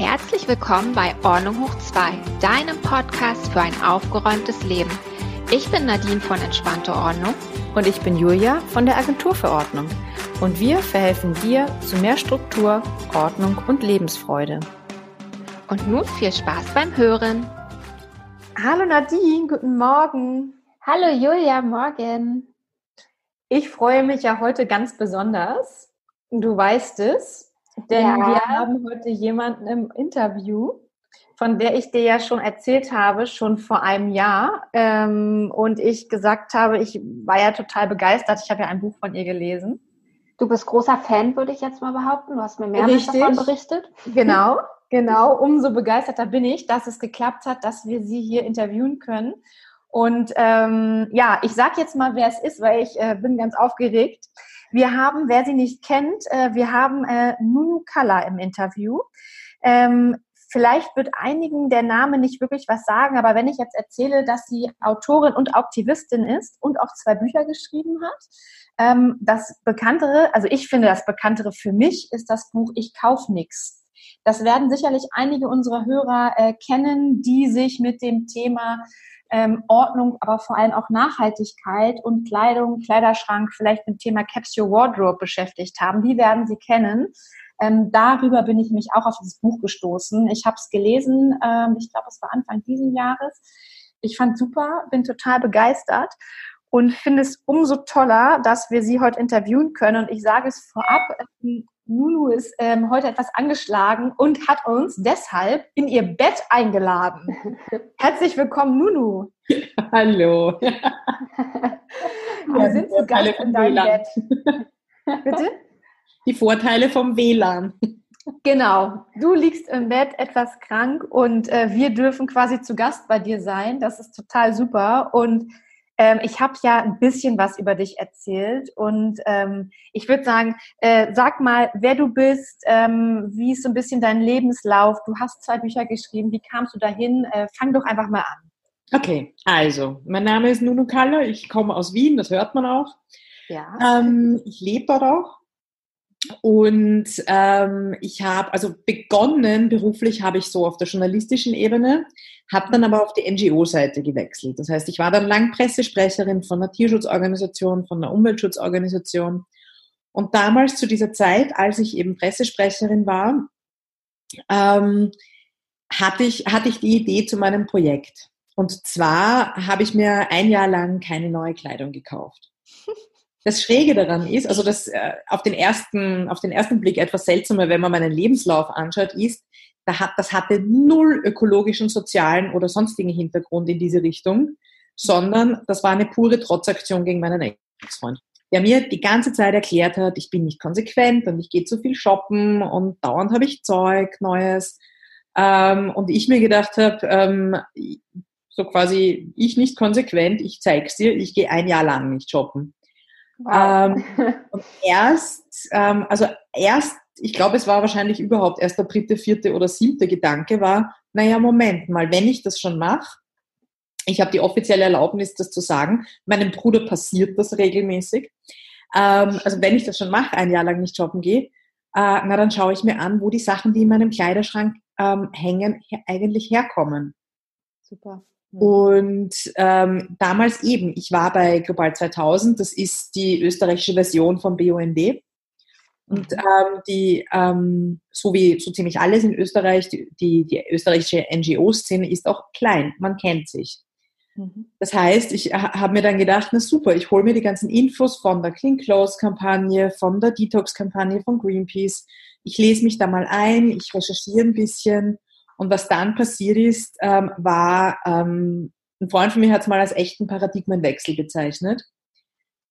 Herzlich willkommen bei Ordnung hoch 2, deinem Podcast für ein aufgeräumtes Leben. Ich bin Nadine von Entspannte Ordnung. Und ich bin Julia von der Agentur für Ordnung. Und wir verhelfen dir zu mehr Struktur, Ordnung und Lebensfreude. Und nun viel Spaß beim Hören. Hallo Nadine, guten Morgen. Hallo Julia, morgen. Ich freue mich ja heute ganz besonders. Du weißt es, denn ja. wir haben heute jemanden im Interview, von der ich dir ja schon erzählt habe, schon vor einem Jahr. Ähm, und ich gesagt habe, ich war ja total begeistert. Ich habe ja ein Buch von ihr gelesen. Du bist großer Fan, würde ich jetzt mal behaupten. Du hast mir mehrmals davon berichtet. Genau, genau. Umso begeisterter bin ich, dass es geklappt hat, dass wir sie hier interviewen können. Und ähm, ja, ich sage jetzt mal, wer es ist, weil ich äh, bin ganz aufgeregt. Wir haben, wer sie nicht kennt, äh, wir haben äh, Nunu Kalla im Interview. Ähm, vielleicht wird einigen der Name nicht wirklich was sagen, aber wenn ich jetzt erzähle, dass sie Autorin und Aktivistin ist und auch zwei Bücher geschrieben hat, ähm, das bekanntere, also ich finde das bekanntere für mich ist das Buch Ich kauf nix. Das werden sicherlich einige unserer Hörer äh, kennen, die sich mit dem Thema ähm, Ordnung, aber vor allem auch Nachhaltigkeit und Kleidung, Kleiderschrank, vielleicht mit dem Thema Capsule Wardrobe beschäftigt haben. Die werden Sie kennen. Ähm, darüber bin ich mich auch auf dieses Buch gestoßen. Ich habe es gelesen, ähm, ich glaube, es war Anfang dieses Jahres. Ich fand super, bin total begeistert und finde es umso toller, dass wir Sie heute interviewen können. Und ich sage es vorab, ähm, Nunu ist ähm, heute etwas angeschlagen und hat uns deshalb in ihr Bett eingeladen. Herzlich willkommen, Nunu. Hallo. Wir sind zu Gast in deinem WLAN. Bett. Bitte? Die Vorteile vom WLAN. Genau. Du liegst im Bett etwas krank und äh, wir dürfen quasi zu Gast bei dir sein. Das ist total super. Und ähm, ich habe ja ein bisschen was über dich erzählt und ähm, ich würde sagen, äh, sag mal, wer du bist, ähm, wie ist so ein bisschen dein Lebenslauf? Du hast zwei Bücher geschrieben, wie kamst du dahin? Äh, fang doch einfach mal an. Okay, also, mein Name ist Nunu Kalle, ich komme aus Wien, das hört man auch. Ja. Ähm, ich lebe dort auch. Und ähm, ich habe, also begonnen beruflich habe ich so auf der journalistischen Ebene, habe dann aber auf die NGO-Seite gewechselt. Das heißt, ich war dann lang Pressesprecherin von einer Tierschutzorganisation, von einer Umweltschutzorganisation. Und damals zu dieser Zeit, als ich eben Pressesprecherin war, ähm, hatte, ich, hatte ich die Idee zu meinem Projekt. Und zwar habe ich mir ein Jahr lang keine neue Kleidung gekauft. Das Schräge daran ist, also das äh, auf, den ersten, auf den ersten Blick etwas seltsamer, wenn man meinen Lebenslauf anschaut, ist, da hat, das hatte null ökologischen, sozialen oder sonstigen Hintergrund in diese Richtung, sondern das war eine pure Trotzaktion gegen meinen Ex-Freund, der mir die ganze Zeit erklärt hat, ich bin nicht konsequent und ich gehe zu viel shoppen und dauernd habe ich Zeug, Neues. Ähm, und ich mir gedacht habe, ähm, so quasi, ich nicht konsequent, ich zeig's dir, ich gehe ein Jahr lang nicht shoppen. Wow. Ähm, und erst, ähm, also erst, ich glaube, es war wahrscheinlich überhaupt erst der dritte, vierte oder siebte Gedanke war, naja, Moment mal, wenn ich das schon mache, ich habe die offizielle Erlaubnis, das zu sagen, meinem Bruder passiert das regelmäßig. Ähm, also wenn ich das schon mache, ein Jahr lang nicht shoppen gehe, äh, na dann schaue ich mir an, wo die Sachen, die in meinem Kleiderschrank ähm, hängen, eigentlich herkommen. Super. Mhm. Und ähm, damals eben, ich war bei Global 2000, das ist die österreichische Version vom BUND. Und mhm. ähm, die, ähm, so wie so ziemlich alles in Österreich, die, die, die österreichische NGO-Szene ist auch klein, man kennt sich. Mhm. Das heißt, ich habe mir dann gedacht, na super, ich hole mir die ganzen Infos von der Clean Clothes-Kampagne, von der Detox-Kampagne von Greenpeace. Ich lese mich da mal ein, ich recherchiere ein bisschen und was dann passiert ist, ähm, war, ähm, ein Freund von mir hat es mal als echten Paradigmenwechsel bezeichnet,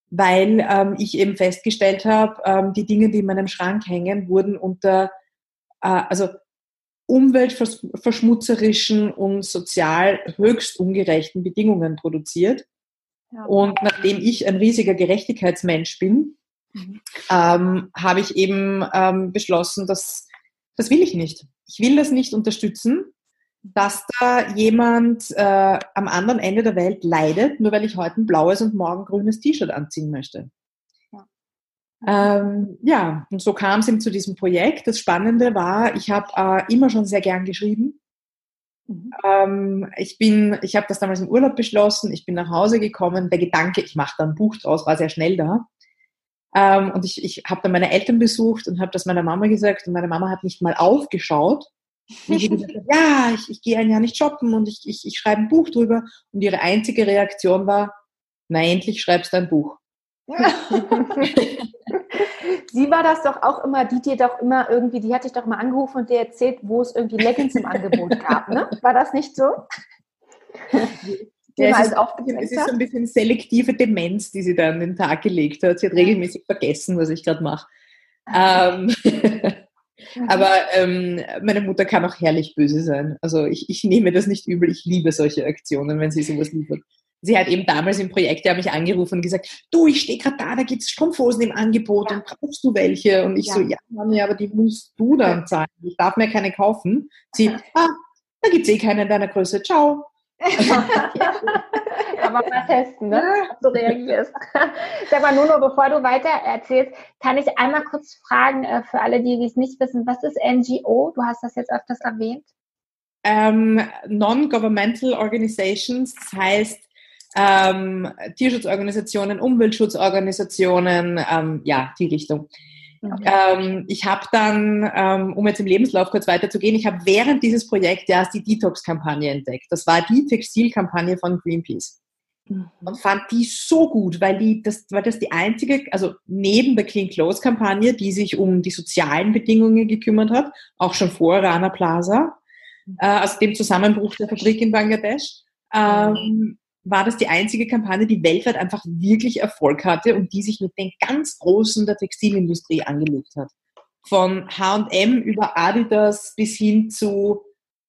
weil ähm, ich eben festgestellt habe, ähm, die Dinge, die in meinem Schrank hängen, wurden unter, äh, also umweltverschmutzerischen und sozial höchst ungerechten Bedingungen produziert. Ja. Und nachdem ich ein riesiger Gerechtigkeitsmensch bin, mhm. ähm, habe ich eben ähm, beschlossen, dass das will ich nicht ich will das nicht unterstützen, dass da jemand äh, am anderen Ende der Welt leidet, nur weil ich heute ein blaues und morgen grünes T-Shirt anziehen möchte. Ja. Ähm, ja, und so kam es eben zu diesem Projekt. Das Spannende war, ich habe äh, immer schon sehr gern geschrieben. Mhm. Ähm, ich bin, ich habe das damals im Urlaub beschlossen. Ich bin nach Hause gekommen. Der Gedanke, ich mache da ein Buch draus, war sehr schnell da. Ähm, und ich, ich habe dann meine Eltern besucht und habe das meiner Mama gesagt. Und meine Mama hat nicht mal aufgeschaut. Gesagt, ja, ich, ich gehe ein Jahr nicht shoppen und ich, ich, ich schreibe ein Buch drüber. Und ihre einzige Reaktion war, na endlich schreibst du ein Buch. Sie war das doch auch immer, die dir doch immer irgendwie, die hatte ich doch mal angerufen und dir erzählt, wo es irgendwie Leggings im Angebot gab, ne? War das nicht so? Ja, es, ist, es ist so ein bisschen selektive Demenz, die sie da an den Tag gelegt hat. Sie hat regelmäßig vergessen, was ich gerade mache. Ähm, aber ähm, meine Mutter kann auch herrlich böse sein. Also ich, ich nehme das nicht übel. Ich liebe solche Aktionen, wenn sie sowas liefert sie hat eben damals im Projekt ja mich angerufen und gesagt, du, ich stehe gerade da, da gibt es Strumpfhosen im Angebot ja. und brauchst du welche? Und ich ja. so, ja, Mami, aber die musst du dann zahlen. Ich darf mir keine kaufen. Sie, ah, da gibt es eh keine in deiner Größe. Ciao. Aber mal testen, ne? ob du reagierst. Sag mal, Nuno, bevor du weiter erzählst, kann ich einmal kurz fragen, äh, für alle, die es nicht wissen, was ist NGO? Du hast das jetzt öfters erwähnt. Ähm, Non-Governmental Organizations, das heißt, ähm, Tierschutzorganisationen, Umweltschutzorganisationen, ähm, ja, die Richtung. Okay. Ähm, ich habe dann, ähm, um jetzt im Lebenslauf kurz weiterzugehen, ich habe während dieses Projekts die Detox-Kampagne entdeckt. Das war die Textilkampagne von Greenpeace. Mhm. Und fand die so gut, weil, die, das, weil das die einzige, also neben der Clean Clothes Kampagne, die sich um die sozialen Bedingungen gekümmert hat, auch schon vor Rana Plaza, mhm. äh, also dem Zusammenbruch der Fabrik in Bangladesch, ähm, war das die einzige Kampagne, die weltweit einfach wirklich Erfolg hatte und die sich mit den ganz Großen der Textilindustrie angelegt hat. Von H&M über Adidas bis hin zu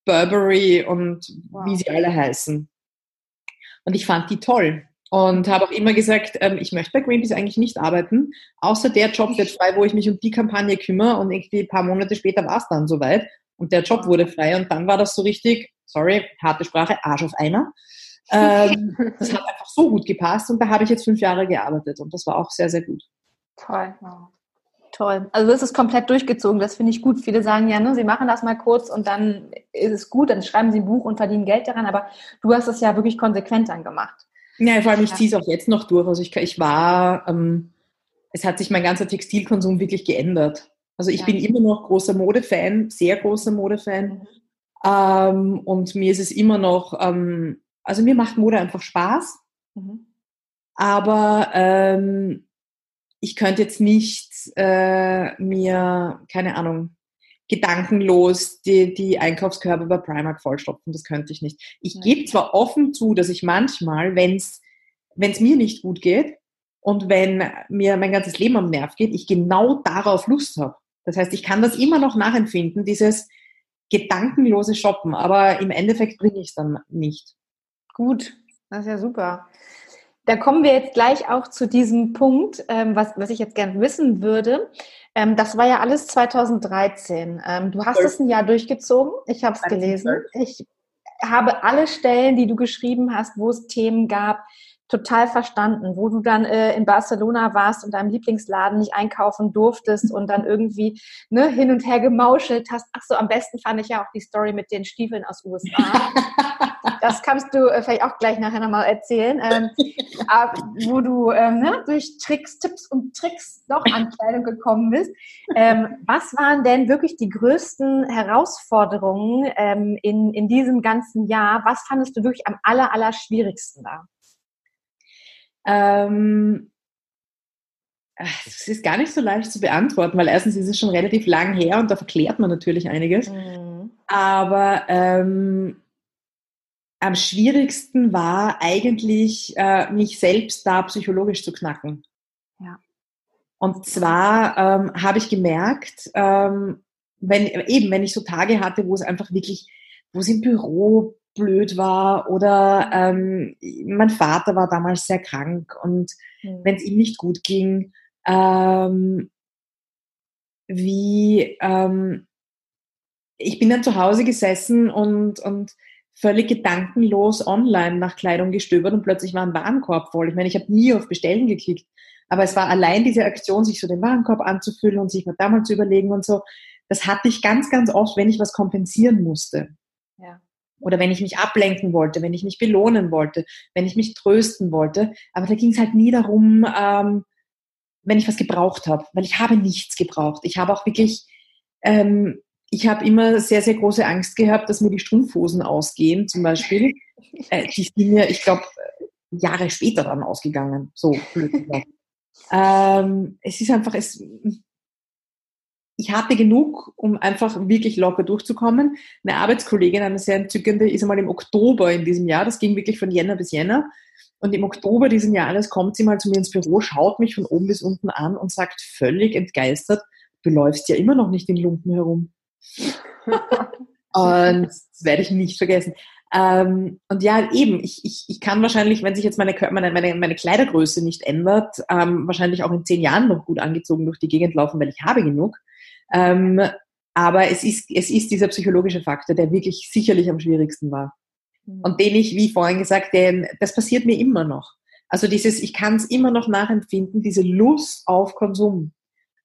Burberry und wow. wie sie alle heißen. Und ich fand die toll und habe auch immer gesagt, ähm, ich möchte bei Greenpeace eigentlich nicht arbeiten, außer der Job wird frei, wo ich mich um die Kampagne kümmere und irgendwie ein paar Monate später war es dann soweit und der Job wurde frei und dann war das so richtig, sorry, harte Sprache, Arsch auf einer. Ähm, das hat einfach so gut gepasst und da habe ich jetzt fünf Jahre gearbeitet und das war auch sehr, sehr gut. Toll. Toll. Also das ist komplett durchgezogen. Das finde ich gut. Viele sagen ja, ne, sie machen das mal kurz und dann ist es gut, dann schreiben sie ein Buch und verdienen Geld daran, aber du hast es ja wirklich konsequent dann gemacht. Ja, vor allem ich ziehe es auch jetzt noch durch. Also ich, ich war, ähm, es hat sich mein ganzer Textilkonsum wirklich geändert. Also ich ja. bin immer noch großer Modefan, sehr großer Modefan. Mhm. Ähm, und mir ist es immer noch ähm, also mir macht Mode einfach Spaß. Mhm. Aber ähm, ich könnte jetzt nicht äh, mir, keine Ahnung, gedankenlos die, die Einkaufskörbe bei Primark vollstopfen. Das könnte ich nicht. Ich ja. gebe zwar offen zu, dass ich manchmal, wenn es mir nicht gut geht und wenn mir mein ganzes Leben am Nerv geht, ich genau darauf Lust habe. Das heißt, ich kann das immer noch nachempfinden, dieses gedankenlose Shoppen, aber im Endeffekt bringe ich es dann nicht. Gut, das ist ja super. Da kommen wir jetzt gleich auch zu diesem Punkt, ähm, was, was ich jetzt gerne wissen würde. Ähm, das war ja alles 2013. Ähm, du hast es ein Jahr durchgezogen. Ich habe es gelesen. Ich habe alle Stellen, die du geschrieben hast, wo es Themen gab, total verstanden, wo du dann äh, in Barcelona warst und deinem Lieblingsladen nicht einkaufen durftest und dann irgendwie ne, hin und her gemauschelt hast. Ach so, am besten fand ich ja auch die Story mit den Stiefeln aus USA. das kannst du äh, vielleicht auch gleich nachher nochmal erzählen, ähm, wo du ähm, ne, durch Tricks, Tipps und Tricks doch an Kleidung gekommen bist. Ähm, was waren denn wirklich die größten Herausforderungen ähm, in, in diesem ganzen Jahr? Was fandest du wirklich am aller, aller schwierigsten da? Ähm, das ist gar nicht so leicht zu beantworten, weil erstens ist es schon relativ lang her und da verklärt man natürlich einiges. Mhm. Aber ähm, am schwierigsten war eigentlich, äh, mich selbst da psychologisch zu knacken. Ja. Und zwar ähm, habe ich gemerkt, ähm, wenn eben, wenn ich so Tage hatte, wo es einfach wirklich, wo es im Büro blöd war oder ähm, mein Vater war damals sehr krank und mhm. wenn es ihm nicht gut ging, ähm, wie ähm, ich bin dann zu Hause gesessen und, und völlig gedankenlos online nach Kleidung gestöbert und plötzlich war ein Warenkorb voll. Ich meine, ich habe nie auf Bestellen geklickt, Aber es war allein diese Aktion, sich so den Warenkorb anzufüllen und sich mal da mal zu überlegen und so. Das hatte ich ganz, ganz oft, wenn ich was kompensieren musste. Ja. Oder wenn ich mich ablenken wollte, wenn ich mich belohnen wollte, wenn ich mich trösten wollte. Aber da ging es halt nie darum, ähm, wenn ich was gebraucht habe, weil ich habe nichts gebraucht. Ich habe auch wirklich, ähm, ich habe immer sehr, sehr große Angst gehabt, dass mir die Strumpfhosen ausgehen, zum Beispiel. Äh, die sind mir, ich glaube, Jahre später dann ausgegangen. So blöd gesagt. ähm, es ist einfach, es, ich hatte genug, um einfach wirklich locker durchzukommen. Eine Arbeitskollegin, eine sehr entzückende, ist einmal im Oktober in diesem Jahr, das ging wirklich von Jänner bis Jänner. Und im Oktober diesen Jahres kommt sie mal zu mir ins Büro, schaut mich von oben bis unten an und sagt völlig entgeistert, du läufst ja immer noch nicht in Lumpen herum. Und das werde ich nicht vergessen. Ähm, und ja, eben, ich, ich, ich kann wahrscheinlich, wenn sich jetzt meine, meine, meine, meine Kleidergröße nicht ändert, ähm, wahrscheinlich auch in zehn Jahren noch gut angezogen durch die Gegend laufen, weil ich habe genug. Ähm, aber es ist, es ist dieser psychologische Faktor, der wirklich sicherlich am schwierigsten war. Mhm. Und den ich, wie vorhin gesagt, den, das passiert mir immer noch. Also dieses, ich kann es immer noch nachempfinden, diese Lust auf Konsum.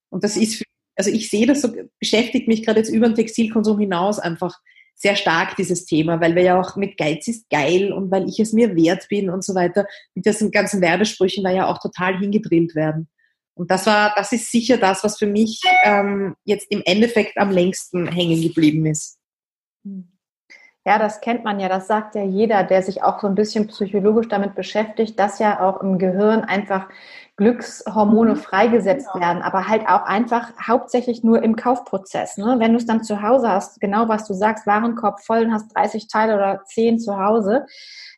Und das ist, also ich sehe das so, beschäftigt mich gerade jetzt über den Textilkonsum hinaus einfach sehr stark, dieses Thema, weil wir ja auch mit Geiz ist geil und weil ich es mir wert bin und so weiter, mit diesen ganzen Werbesprüchen da ja auch total hingedrillt werden. Und das war, das ist sicher das, was für mich ähm, jetzt im Endeffekt am längsten hängen geblieben ist. Ja, das kennt man ja, das sagt ja jeder, der sich auch so ein bisschen psychologisch damit beschäftigt, dass ja auch im Gehirn einfach Glückshormone mhm. freigesetzt genau. werden, aber halt auch einfach hauptsächlich nur im Kaufprozess. Ne? Wenn du es dann zu Hause hast, genau was du sagst, Warenkorb voll und hast 30 Teile oder 10 zu Hause,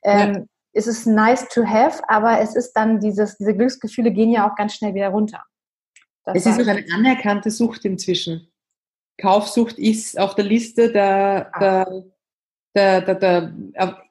ähm, ja ist es nice to have, aber es ist dann dieses, diese Glücksgefühle gehen ja auch ganz schnell wieder runter. Das es ist auch eine anerkannte Sucht inzwischen. Kaufsucht ist auf der Liste der, der, der, der, der, der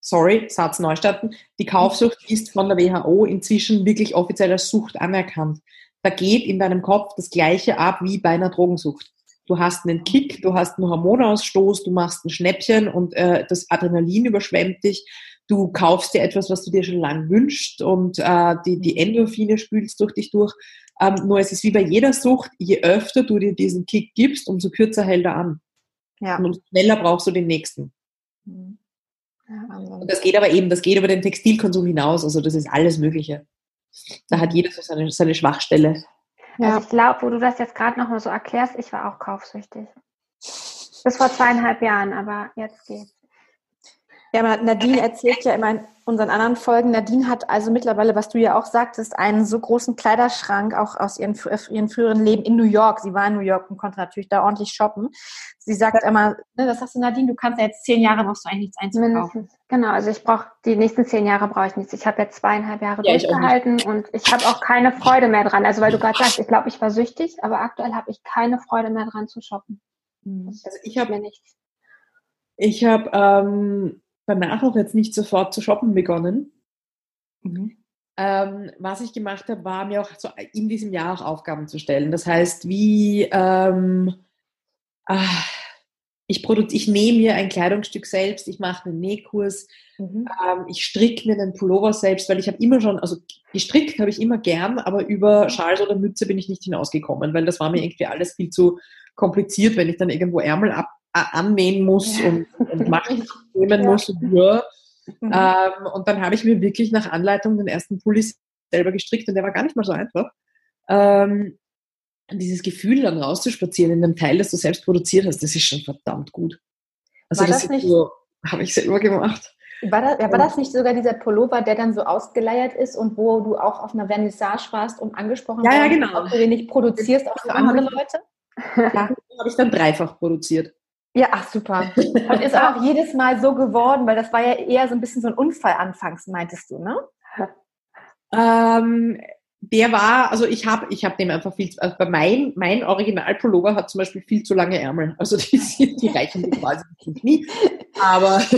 sorry, Satz neu starten. Die Kaufsucht ist von der WHO inzwischen wirklich offiziell als Sucht anerkannt. Da geht in deinem Kopf das Gleiche ab wie bei einer Drogensucht. Du hast einen Kick, du hast einen Hormonausstoß, du machst ein Schnäppchen und äh, das Adrenalin überschwemmt dich du kaufst dir etwas, was du dir schon lange wünschst und äh, die, die Endorphine spülst durch dich durch. Ähm, nur es ist wie bei jeder Sucht, je öfter du dir diesen Kick gibst, umso kürzer hält er an. Ja. Und umso schneller brauchst du den nächsten. Mhm. Ja, und das geht aber eben, das geht über den Textilkonsum hinaus, also das ist alles Mögliche. Da hat jeder so seine, seine Schwachstelle. Ja, also ich glaube, wo du das jetzt gerade nochmal so erklärst, ich war auch kaufsüchtig. Bis vor zweieinhalb Jahren, aber jetzt geht's. Ja, Nadine erzählt ja immer unseren anderen Folgen, Nadine hat also mittlerweile, was du ja auch sagtest, einen so großen Kleiderschrank auch aus ihren, ihren früheren Leben in New York. Sie war in New York und konnte natürlich da ordentlich shoppen. Sie sagt ja. immer, ne, das sagst du Nadine, du kannst ja jetzt zehn Jahre brauchst du eigentlich nichts einzukaufen. Genau, also ich brauche die nächsten zehn Jahre brauche ich nichts. Ich habe jetzt zweieinhalb Jahre ja, durchgehalten ich und ich habe auch keine Freude mehr dran. Also weil du gerade sagst, ich glaube, ich war süchtig, aber aktuell habe ich keine Freude mehr dran zu shoppen. Mhm. Also ich habe mir nichts. Ich habe ähm, danach auch jetzt nicht sofort zu shoppen begonnen. Mhm. Ähm, was ich gemacht habe, war mir auch so in diesem Jahr auch Aufgaben zu stellen. Das heißt, wie ähm, ach, ich, ich nehme mir ein Kleidungsstück selbst, ich mache einen Nähkurs, mhm. ähm, ich stricke mir einen Pullover selbst, weil ich habe immer schon, also gestrickt habe ich immer gern, aber über Schals oder Mütze bin ich nicht hinausgekommen, weil das war mir irgendwie alles viel zu kompliziert, wenn ich dann irgendwo Ärmel ab annähen muss ja. und, und machen nehmen ja. muss. Und, ja. Mhm. Ähm, und dann habe ich mir wirklich nach Anleitung den ersten Pulli selber gestrickt und der war gar nicht mal so einfach. Ähm, dieses Gefühl dann rauszuspazieren in einem Teil, das du selbst produziert hast, das ist schon verdammt gut. Also war das, das nicht, so, habe ich selber gemacht. War das, ja, war das nicht sogar dieser Pullover, der dann so ausgeleiert ist und wo du auch auf einer Vernissage warst und angesprochen hast, ja, ja, genau. ob du den nicht produzierst, auch für andere Leute? Ja, habe ich dann dreifach produziert. Ja, ach super. Und ist auch jedes Mal so geworden, weil das war ja eher so ein bisschen so ein Unfall anfangs, meintest du, ne? Ähm, der war, also ich habe ich hab dem einfach viel, also bei mein, mein Originalpullover hat zum Beispiel viel zu lange Ärmel. Also die, die reichen mir quasi nie. Aber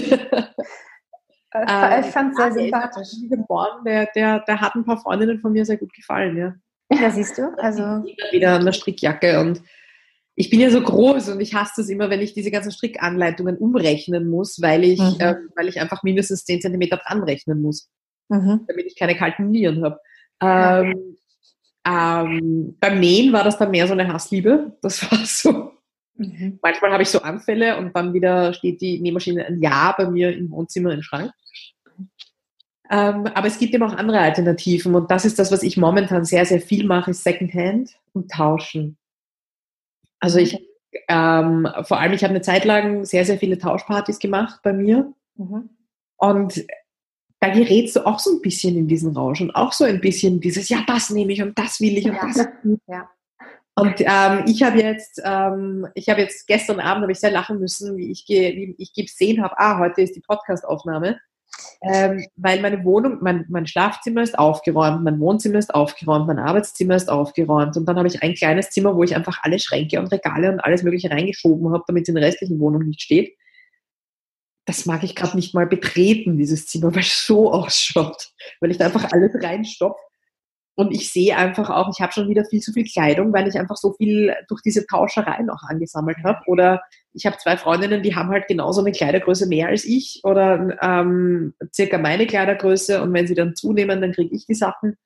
äh, ich fand es sehr sympathisch. Geboren, der, der, der hat ein paar Freundinnen von mir sehr gut gefallen, ja. Ja, siehst du. Also wieder an der Strickjacke und ich bin ja so groß und ich hasse es immer, wenn ich diese ganzen Strickanleitungen umrechnen muss, weil ich, mhm. äh, weil ich einfach mindestens 10 Zentimeter dran rechnen muss, mhm. damit ich keine kalten Nieren habe. Ähm, Ähm, beim Nähen war das dann mehr so eine Hassliebe. Das war so. Mhm. Manchmal habe ich so Anfälle und dann wieder steht die Nähmaschine ein Jahr bei mir im Wohnzimmer im Schrank. Ähm, aber es gibt eben auch andere Alternativen und das ist das, was ich momentan sehr, sehr viel mache, ist Secondhand und Tauschen. Also ich, ähm, vor allem, ich habe eine Zeit lang sehr, sehr viele Tauschpartys gemacht bei mir mhm. und da gerätst du auch so ein bisschen in diesen Rausch und auch so ein bisschen dieses, ja, das nehme ich und das will ich und ja. das. Ja. Und ähm, ich habe jetzt, ähm, ich habe jetzt gestern Abend habe ich sehr lachen müssen, wie ich, wie ich gesehen habe, ah, heute ist die Podcast-Aufnahme ähm, weil meine Wohnung, mein, mein Schlafzimmer ist aufgeräumt, mein Wohnzimmer ist aufgeräumt, mein Arbeitszimmer ist aufgeräumt und dann habe ich ein kleines Zimmer, wo ich einfach alle Schränke und Regale und alles Mögliche reingeschoben habe, damit es in der restlichen Wohnung nicht steht. Das mag ich gerade nicht mal betreten, dieses Zimmer, weil es so ausschaut, weil ich da einfach alles reinstopfe. Und ich sehe einfach auch, ich habe schon wieder viel zu viel Kleidung, weil ich einfach so viel durch diese Tauscherei noch angesammelt habe. Oder ich habe zwei Freundinnen, die haben halt genauso eine Kleidergröße mehr als ich oder ähm, circa meine Kleidergröße. Und wenn sie dann zunehmen, dann kriege ich die Sachen.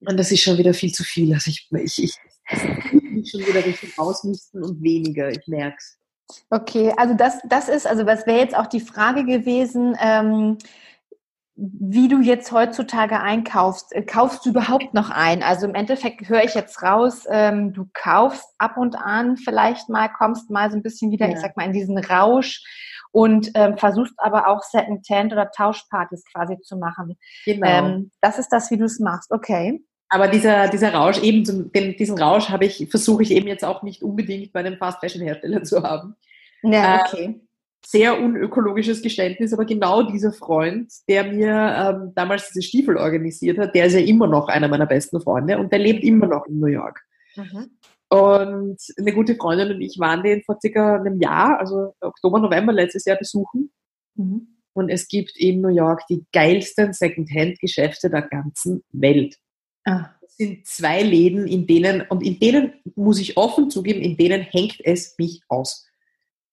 Und das ist schon wieder viel zu viel. Also ich, ich, ich, ich schon wieder Richtung ausmisten und weniger. Ich merke es. Okay, also das, das ist, also was wäre jetzt auch die Frage gewesen, ähm, wie du jetzt heutzutage einkaufst. Äh, kaufst du überhaupt noch ein? Also im Endeffekt höre ich jetzt raus, ähm, du kaufst ab und an vielleicht mal, kommst mal so ein bisschen wieder, ja. ich sag mal, in diesen Rausch und ähm, versuchst aber auch Second-Hand oder Tauschpartys quasi zu machen. Genau. Ähm, das ist das, wie du es machst. Okay. Aber dieser, dieser Rausch, eben den, diesen Rausch habe ich, versuche ich eben jetzt auch nicht unbedingt bei einem Fast-Fashion-Hersteller zu haben. Ja, okay. Sehr unökologisches Geständnis, aber genau dieser Freund, der mir ähm, damals diese Stiefel organisiert hat, der ist ja immer noch einer meiner besten Freunde und der lebt immer noch in New York. Mhm. Und eine gute Freundin und ich waren den vor circa einem Jahr, also Oktober, November letztes Jahr besuchen. Mhm. Und es gibt in New York die geilsten Secondhand-Geschäfte der ganzen Welt. Ah. Es sind zwei Läden, in denen, und in denen muss ich offen zugeben, in denen hängt es mich aus.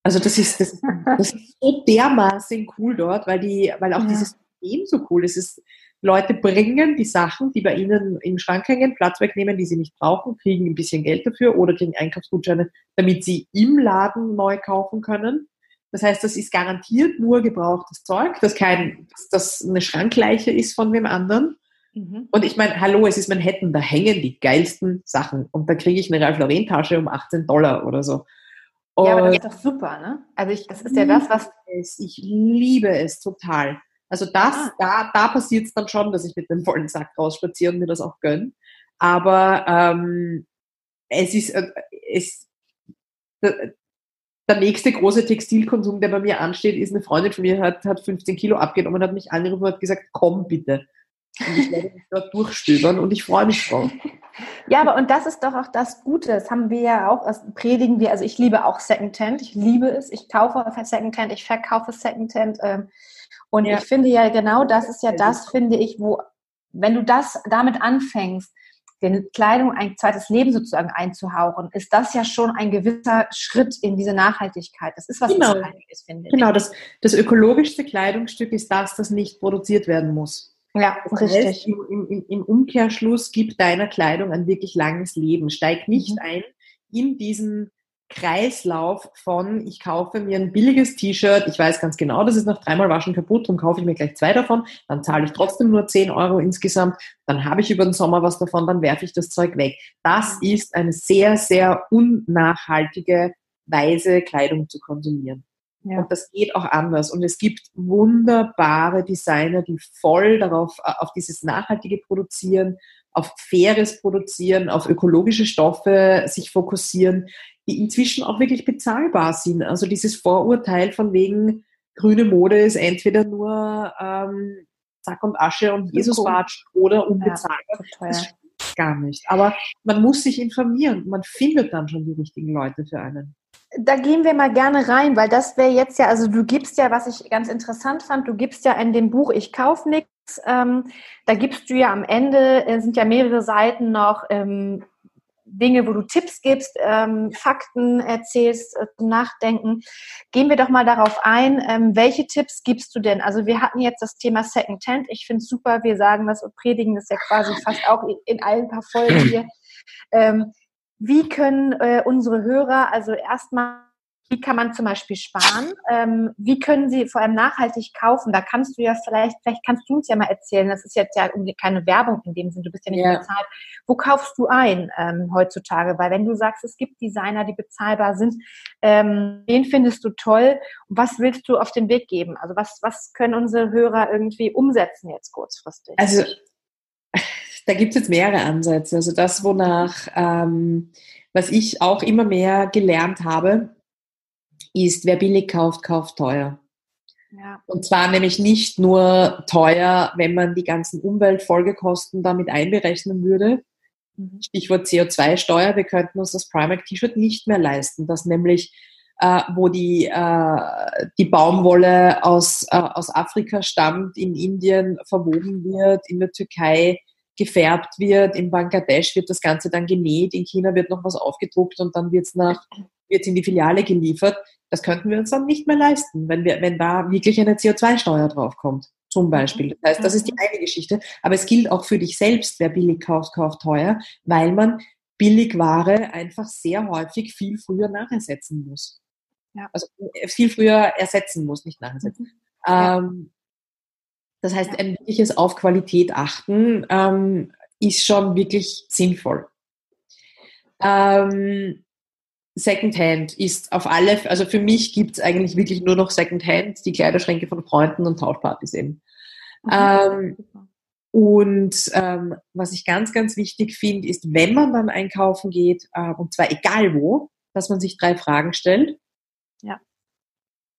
Also das ist, das, das ist so dermaßen cool dort, weil die, weil auch ja. dieses System so cool ist. Es ist. Leute bringen die Sachen, die bei ihnen im Schrank hängen, Platz wegnehmen, die sie nicht brauchen, kriegen ein bisschen Geld dafür oder kriegen Einkaufsgutscheine, damit sie im Laden neu kaufen können. Das heißt, das ist garantiert nur gebrauchtes Zeug, dass kein, dass das eine Schrankleiche ist von wem anderen. Mhm. Und ich meine, hallo, es ist Manhattan, da hängen die geilsten Sachen. Und da kriege ich eine Ralph Lauren Tasche um 18 Dollar oder so. Und ja, aber das ist doch super, ne? Also ich, das ist ja das, was. Es. Ich liebe es total. Also das, ah. da, da passiert es dann schon, dass ich mit dem vollen Sack rausspaziere und mir das auch gönne. Aber ähm, es ist, äh, es, der, der nächste große Textilkonsum, der bei mir ansteht, ist eine Freundin von mir, hat, hat 15 Kilo abgenommen, hat mich angerufen und hat gesagt, komm bitte. Und ich werde mich dort durchstöbern und ich freue mich drauf. Ja, aber und das ist doch auch das Gute. Das haben wir ja auch, das predigen wir. Also ich liebe auch Secondhand. Ich liebe es. Ich kaufe Secondhand, ich verkaufe Secondhand. Ähm, und ja. ich finde ja genau das ist ja das, finde ich, wo, wenn du das damit anfängst, den Kleidung ein zweites Leben sozusagen einzuhauchen, ist das ja schon ein gewisser Schritt in diese Nachhaltigkeit. Das ist was genau. Nachhaltiges, finde ich. Genau, das, das ökologischste Kleidungsstück ist das, das nicht produziert werden muss. Ja, das richtig. Heißt, im, im, Im Umkehrschluss gibt deiner Kleidung ein wirklich langes Leben. Steig nicht mhm. ein in diesen Kreislauf von, ich kaufe mir ein billiges T-Shirt, ich weiß ganz genau, das ist nach dreimal Waschen kaputt, darum kaufe ich mir gleich zwei davon, dann zahle ich trotzdem nur 10 Euro insgesamt, dann habe ich über den Sommer was davon, dann werfe ich das Zeug weg. Das ist eine sehr, sehr unnachhaltige Weise, Kleidung zu konsumieren. Ja. Und das geht auch anders. Und es gibt wunderbare Designer, die voll darauf, äh, auf dieses nachhaltige Produzieren, auf faires Produzieren, auf ökologische Stoffe sich fokussieren, die inzwischen auch wirklich bezahlbar sind. Also dieses Vorurteil von wegen grüne Mode ist entweder nur ähm, Zack und Asche und Jesusbatsch oder unbezahlbar. Ja, das gar nicht. Aber man muss sich informieren. Man findet dann schon die richtigen Leute für einen da gehen wir mal gerne rein, weil das wäre jetzt ja, also du gibst ja, was ich ganz interessant fand, du gibst ja in dem Buch Ich kauf nichts, ähm, da gibst du ja am Ende, äh, sind ja mehrere Seiten noch, ähm, Dinge, wo du Tipps gibst, ähm, Fakten erzählst, äh, Nachdenken. Gehen wir doch mal darauf ein, ähm, welche Tipps gibst du denn? Also wir hatten jetzt das Thema Second Hand. Ich finde es super, wir sagen das und predigen das ja quasi fast auch in, in allen paar Folgen hier. Wie können äh, unsere Hörer also erstmal wie kann man zum Beispiel sparen? Ähm, wie können sie vor allem nachhaltig kaufen? Da kannst du ja vielleicht, vielleicht kannst du uns ja mal erzählen, das ist jetzt ja keine Werbung in dem Sinn, du bist ja nicht yeah. bezahlt. Wo kaufst du ein ähm, heutzutage? Weil wenn du sagst, es gibt Designer, die bezahlbar sind, ähm, wen findest du toll? Und was willst du auf den Weg geben? Also was, was können unsere Hörer irgendwie umsetzen jetzt kurzfristig? Also da gibt es jetzt mehrere Ansätze. Also das, wonach, ähm, was ich auch immer mehr gelernt habe, ist, wer billig kauft, kauft teuer. Ja. Und zwar nämlich nicht nur teuer, wenn man die ganzen Umweltfolgekosten damit einberechnen würde. Mhm. Stichwort CO2-Steuer. Wir könnten uns das Primark-T-Shirt nicht mehr leisten, das nämlich äh, wo die, äh, die Baumwolle aus, äh, aus Afrika stammt, in Indien verwoben wird, in der Türkei gefärbt wird, in Bangladesch wird das Ganze dann genäht, in China wird noch was aufgedruckt und dann wird es nach wird in die Filiale geliefert. Das könnten wir uns dann nicht mehr leisten, wenn, wir, wenn da wirklich eine CO2-Steuer draufkommt, zum Beispiel. Das heißt, das ist die eine Geschichte. Aber es gilt auch für dich selbst, wer billig kauft, kauft teuer, weil man Billigware einfach sehr häufig viel früher nachersetzen muss. Ja. Also äh, viel früher ersetzen muss, nicht nachersetzen. Mhm. Ja. Ähm, das heißt, ein wirkliches auf Qualität achten ähm, ist schon wirklich sinnvoll. Ähm, Secondhand ist auf alle, also für mich gibt es eigentlich wirklich nur noch Secondhand, die Kleiderschränke von Freunden und Tauschpartys eben. Ähm, und ähm, was ich ganz, ganz wichtig finde, ist, wenn man dann einkaufen geht, äh, und zwar egal wo, dass man sich drei Fragen stellt.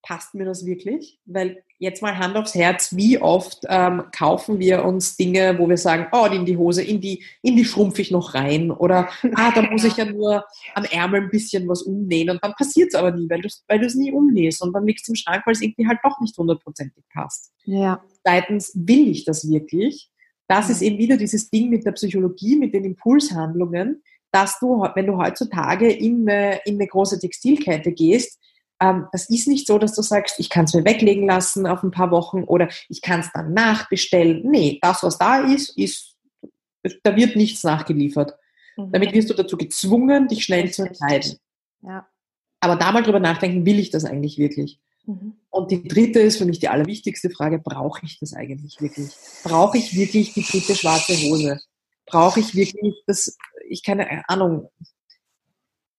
Ja passt mir das wirklich? Weil jetzt mal Hand aufs Herz, wie oft ähm, kaufen wir uns Dinge, wo wir sagen, oh, in die Hose, in die, in die schrumpfe ich noch rein oder ah, da muss ich ja nur am Ärmel ein bisschen was umnähen und dann passiert es aber nie, weil du es weil nie umnähst und dann liegt es im Schrank, weil es irgendwie halt doch nicht hundertprozentig passt. Ja. Zweitens, will ich das wirklich? Das ist eben wieder dieses Ding mit der Psychologie, mit den Impulshandlungen, dass du, wenn du heutzutage in eine, in eine große Textilkette gehst, ähm, das ist nicht so, dass du sagst, ich kann es mir weglegen lassen auf ein paar Wochen oder ich kann es dann nachbestellen. Nee, das, was da ist, ist, da wird nichts nachgeliefert. Mhm. Damit wirst du dazu gezwungen, dich schnell zu entscheiden. Ja. Aber da mal drüber nachdenken, will ich das eigentlich wirklich? Mhm. Und die dritte ist für mich die allerwichtigste Frage, brauche ich das eigentlich wirklich? Brauche ich wirklich die dritte schwarze Hose? Brauche ich wirklich das, ich keine Ahnung,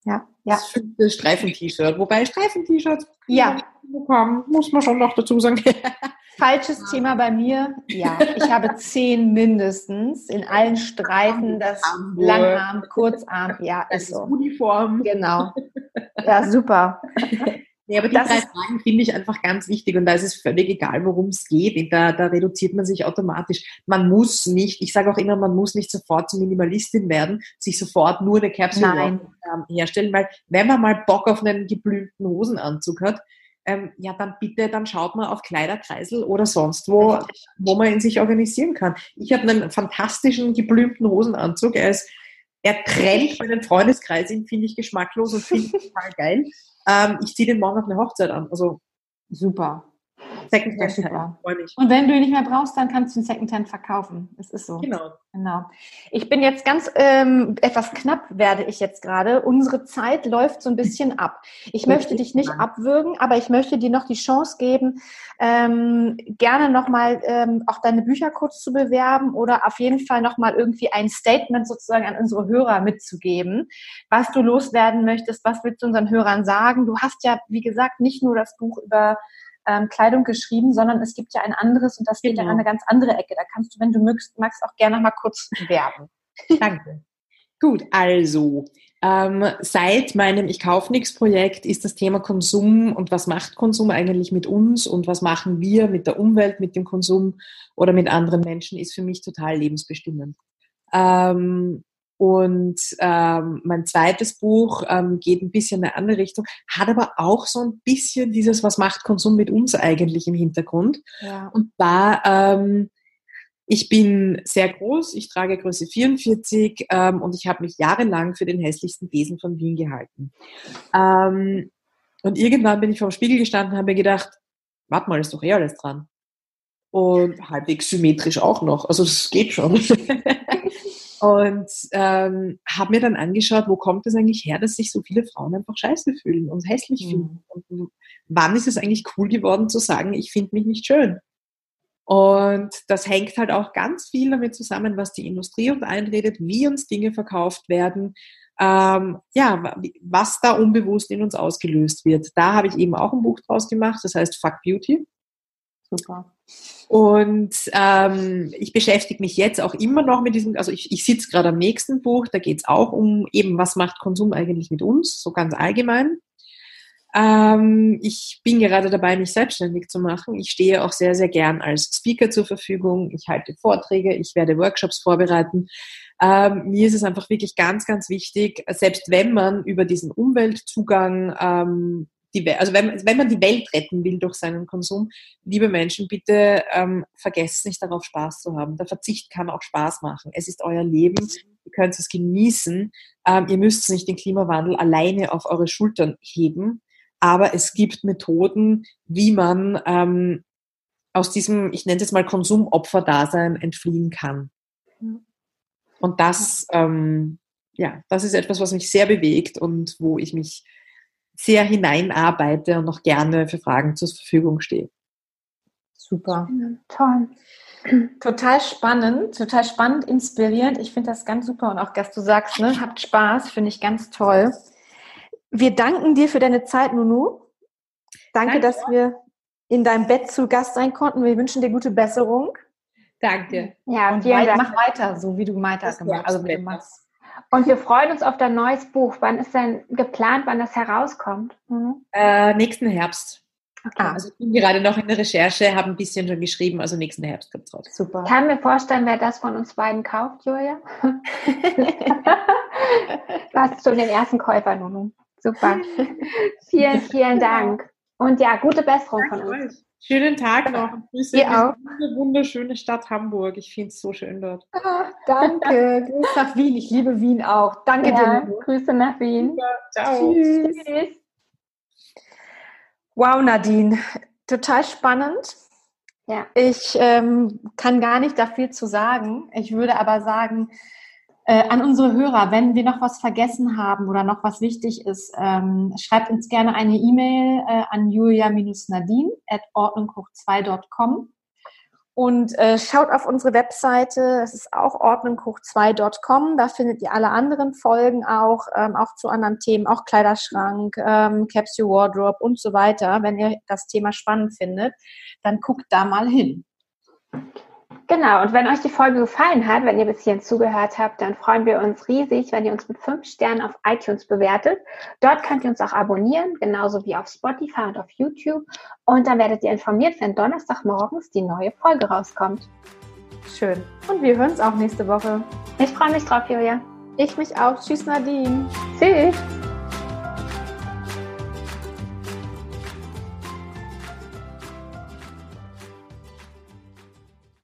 ja, ja. Das fünfte Streifen-T-Shirt. Wobei Streifen-T-Shirts ja. bekommen, muss man schon noch dazu sagen. Falsches ja. Thema bei mir. Ja, ich habe zehn mindestens in allen Streifen. Das Langarm, Kurzarm. Ja, ist so. Uniform. Genau. Ja, super. Nee, aber die das drei Fragen finde ich einfach ganz wichtig und da ist es völlig egal, worum es geht. Da, da reduziert man sich automatisch. Man muss nicht, ich sage auch immer, man muss nicht sofort zur Minimalistin werden, sich sofort nur eine Capsule ähm, herstellen, weil wenn man mal Bock auf einen geblümten Hosenanzug hat, ähm, ja, dann bitte, dann schaut man auf Kleiderkreisel oder sonst wo, wo man ihn sich organisieren kann. Ich habe einen fantastischen geblümten Hosenanzug. Er ist, er trennt meinen Freundeskreis, ihn finde ich geschmacklos und finde ich total geil. Ähm, ich ziehe den morgen auf eine Hochzeit an. Also super. Secondhand, super. Und wenn du ihn nicht mehr brauchst, dann kannst du ihn Secondhand verkaufen. Es ist so. Genau. Genau. Ich bin jetzt ganz ähm, etwas knapp, werde ich jetzt gerade. Unsere Zeit läuft so ein bisschen ab. Ich möchte dich nicht abwürgen, aber ich möchte dir noch die Chance geben, ähm, gerne nochmal ähm, auch deine Bücher kurz zu bewerben oder auf jeden Fall nochmal irgendwie ein Statement sozusagen an unsere Hörer mitzugeben, was du loswerden möchtest, was willst du unseren Hörern sagen. Du hast ja, wie gesagt, nicht nur das Buch über ähm, Kleidung geschrieben, sondern es gibt ja ein anderes und das geht genau. ja in eine ganz andere Ecke. Da kannst du, wenn du mögst, magst, auch gerne noch mal kurz werben. Danke. Gut, also ähm, seit meinem Ich kauf nix Projekt ist das Thema Konsum und was macht Konsum eigentlich mit uns und was machen wir mit der Umwelt, mit dem Konsum oder mit anderen Menschen, ist für mich total lebensbestimmend. Ähm, und ähm, mein zweites Buch ähm, geht ein bisschen in eine andere Richtung, hat aber auch so ein bisschen dieses, was macht Konsum mit uns eigentlich im Hintergrund. Ja. Und war, ähm, Ich bin sehr groß, ich trage Größe 44 ähm, und ich habe mich jahrelang für den hässlichsten Besen von Wien gehalten. Ähm, und irgendwann bin ich vor dem Spiegel gestanden und habe mir gedacht, warte mal, ist doch eh alles dran. Und halbwegs symmetrisch auch noch. Also das geht schon. und ähm, habe mir dann angeschaut, wo kommt es eigentlich her, dass sich so viele Frauen einfach scheiße fühlen und hässlich mhm. finden. Und wann ist es eigentlich cool geworden zu sagen, ich finde mich nicht schön? Und das hängt halt auch ganz viel damit zusammen, was die Industrie uns einredet, wie uns Dinge verkauft werden, ähm, ja, was da unbewusst in uns ausgelöst wird. Da habe ich eben auch ein Buch draus gemacht, das heißt Fuck Beauty. Super. Und ähm, ich beschäftige mich jetzt auch immer noch mit diesem, also ich, ich sitze gerade am nächsten Buch, da geht es auch um eben, was macht Konsum eigentlich mit uns, so ganz allgemein. Ähm, ich bin gerade dabei, mich selbstständig zu machen. Ich stehe auch sehr, sehr gern als Speaker zur Verfügung. Ich halte Vorträge, ich werde Workshops vorbereiten. Ähm, mir ist es einfach wirklich ganz, ganz wichtig, selbst wenn man über diesen Umweltzugang ähm, die, also wenn, wenn man die Welt retten will durch seinen Konsum, liebe Menschen, bitte ähm, vergesst nicht darauf Spaß zu haben. Der Verzicht kann auch Spaß machen. Es ist euer Leben, ihr könnt es genießen. Ähm, ihr müsst nicht den Klimawandel alleine auf eure Schultern heben aber es gibt Methoden, wie man ähm, aus diesem, ich nenne es mal Konsumopfer-Dasein entfliehen kann. Und das, ähm, ja, das ist etwas, was mich sehr bewegt und wo ich mich sehr hineinarbeite und noch gerne für Fragen zur Verfügung stehe. Super. Toll. Total spannend, total spannend, inspirierend. Ich finde das ganz super und auch, dass du sagst, ne, habt Spaß, finde ich ganz toll. Wir danken dir für deine Zeit, Nunu. Danke, Danke, dass wir in deinem Bett zu Gast sein konnten. Wir wünschen dir gute Besserung. Danke. Ja, und weit, mach weiter, so wie du weiter gemacht also wie du machst. Und wir freuen uns auf dein neues Buch. Wann ist denn geplant, wann das herauskommt? Mhm. Äh, nächsten Herbst. Okay. Ah, also ich bin gerade noch in der Recherche, habe ein bisschen schon geschrieben, also nächsten Herbst kommt es raus. Super. Kann mir vorstellen, wer das von uns beiden kauft, Julia? du hast schon den ersten Käufer, Nunu. Super. vielen, vielen Dank. Und ja, gute Besserung von uns. Schönen Tag noch. Grüße Ihr auch. Diese wunderschöne Stadt Hamburg. Ich finde es so schön dort. Ah, danke. Grüße nach Wien. Ich liebe Wien auch. Danke ja, dir. Grüße nach Wien. Ciao. Tschüss. Tschüss. Wow, Nadine. Total spannend. Ja. Ich ähm, kann gar nicht da viel zu sagen. Ich würde aber sagen, äh, an unsere Hörer, wenn wir noch was vergessen haben oder noch was wichtig ist, ähm, schreibt uns gerne eine E-Mail äh, an julia-nadine at ordnunghoch2.com und äh, schaut auf unsere Webseite, es ist auch ordnunghoch2.com, da findet ihr alle anderen Folgen auch, ähm, auch zu anderen Themen, auch Kleiderschrank, ähm, Capsule Wardrobe und so weiter. Wenn ihr das Thema spannend findet, dann guckt da mal hin. Genau, und wenn euch die Folge gefallen hat, wenn ihr bis hierhin zugehört habt, dann freuen wir uns riesig, wenn ihr uns mit fünf Sternen auf iTunes bewertet. Dort könnt ihr uns auch abonnieren, genauso wie auf Spotify und auf YouTube. Und dann werdet ihr informiert, wenn Donnerstagmorgens die neue Folge rauskommt. Schön. Und wir hören uns auch nächste Woche. Ich freue mich drauf, Julia. Ich mich auch. Tschüss, Nadine. Tschüss.